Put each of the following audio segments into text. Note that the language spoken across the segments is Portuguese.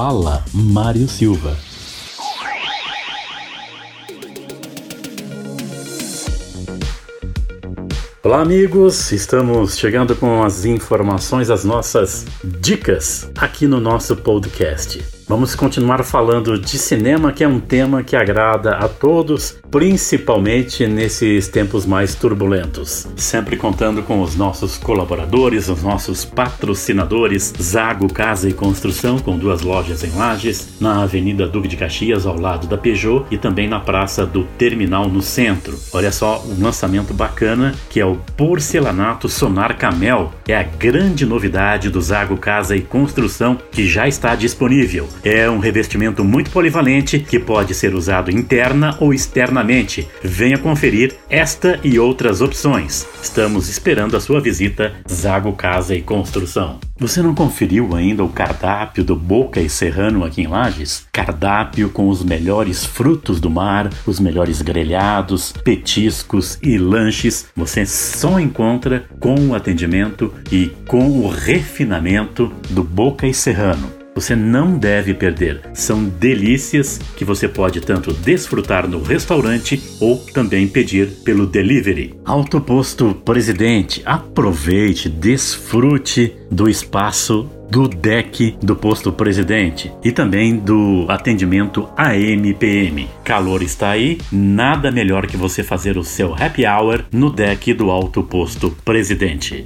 Fala Mário Silva. Olá, amigos! Estamos chegando com as informações, as nossas dicas aqui no nosso podcast. Vamos continuar falando de cinema, que é um tema que agrada a todos, principalmente nesses tempos mais turbulentos. Sempre contando com os nossos colaboradores, os nossos patrocinadores, Zago Casa e Construção, com duas lojas em Lages, na Avenida Duque de Caxias, ao lado da Peugeot, e também na Praça do Terminal, no centro. Olha só, um lançamento bacana que é o Porcelanato Sonar Camel. É a grande novidade do Zago Casa e Construção que já está disponível. É um revestimento muito polivalente que pode ser usado interna ou externamente. Venha conferir esta e outras opções. Estamos esperando a sua visita Zago Casa e Construção. Você não conferiu ainda o cardápio do Boca e Serrano aqui em Lages? Cardápio com os melhores frutos do mar, os melhores grelhados, petiscos e lanches. Você só encontra com o atendimento e com o refinamento do Boca e Serrano. Você não deve perder. São delícias que você pode tanto desfrutar no restaurante ou também pedir pelo delivery. Alto Posto Presidente, aproveite, desfrute do espaço do deck do posto presidente e também do atendimento AMPM. Calor está aí, nada melhor que você fazer o seu happy hour no deck do Alto Posto Presidente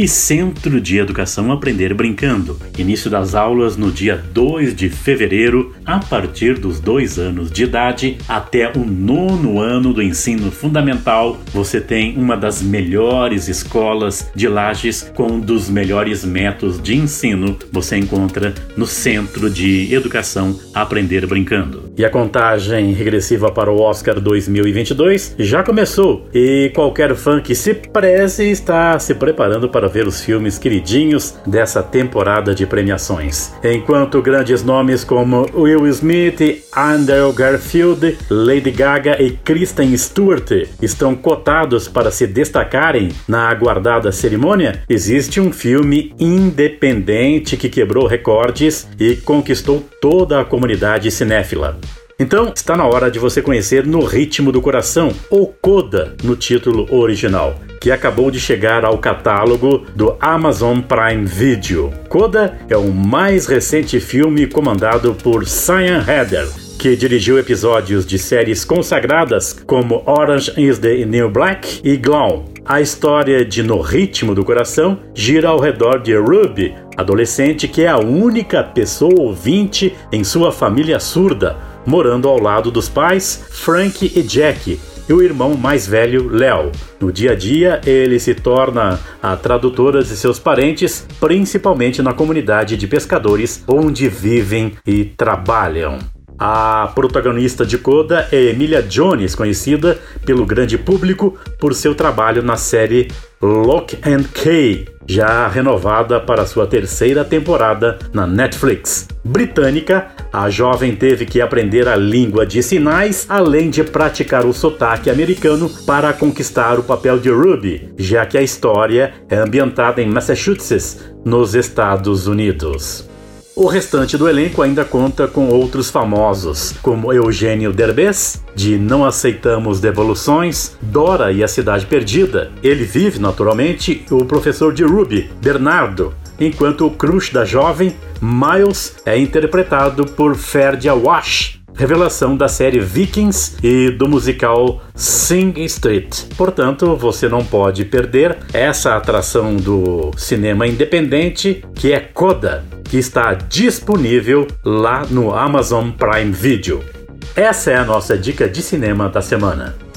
e Centro de Educação Aprender Brincando. Início das aulas no dia 2 de fevereiro, a partir dos dois anos de idade até o nono ano do ensino fundamental. Você tem uma das melhores escolas de Lages com um dos melhores métodos de ensino. Você encontra no Centro de Educação Aprender Brincando. E a contagem regressiva para o Oscar 2022 já começou e qualquer fã que se preze está se preparando para ver os filmes queridinhos dessa temporada de premiações. Enquanto grandes nomes como Will Smith, Andrew Garfield, Lady Gaga e Kristen Stewart estão cotados para se destacarem na aguardada cerimônia, existe um filme independente que quebrou recordes e conquistou toda a comunidade cinéfila. Então, está na hora de você conhecer No Ritmo do Coração, ou Coda no título original, que acabou de chegar ao catálogo do Amazon Prime Video. Coda é o mais recente filme comandado por Cyan Heather, que dirigiu episódios de séries consagradas como Orange is the New Black e Glow. A história de No Ritmo do Coração gira ao redor de Ruby, adolescente que é a única pessoa ouvinte em sua família surda morando ao lado dos pais, Frank e Jack, e o irmão mais velho, Léo. No dia a dia, ele se torna a tradutora de seus parentes, principalmente na comunidade de pescadores onde vivem e trabalham. A protagonista de Coda é Emilia Jones, conhecida pelo grande público por seu trabalho na série Lock and Key, já renovada para sua terceira temporada na Netflix. Britânica, a jovem teve que aprender a língua de sinais, além de praticar o sotaque americano para conquistar o papel de Ruby, já que a história é ambientada em Massachusetts, nos Estados Unidos. O restante do elenco ainda conta com outros famosos, como Eugênio Derbez, de Não Aceitamos Devoluções, Dora e a Cidade Perdida. Ele vive, naturalmente, o professor de Ruby, Bernardo, enquanto o crush da jovem, Miles, é interpretado por Ferdia Wash, revelação da série Vikings e do musical Sing Street. Portanto, você não pode perder essa atração do cinema independente que é Coda, que está disponível lá no Amazon Prime Video. Essa é a nossa dica de cinema da semana.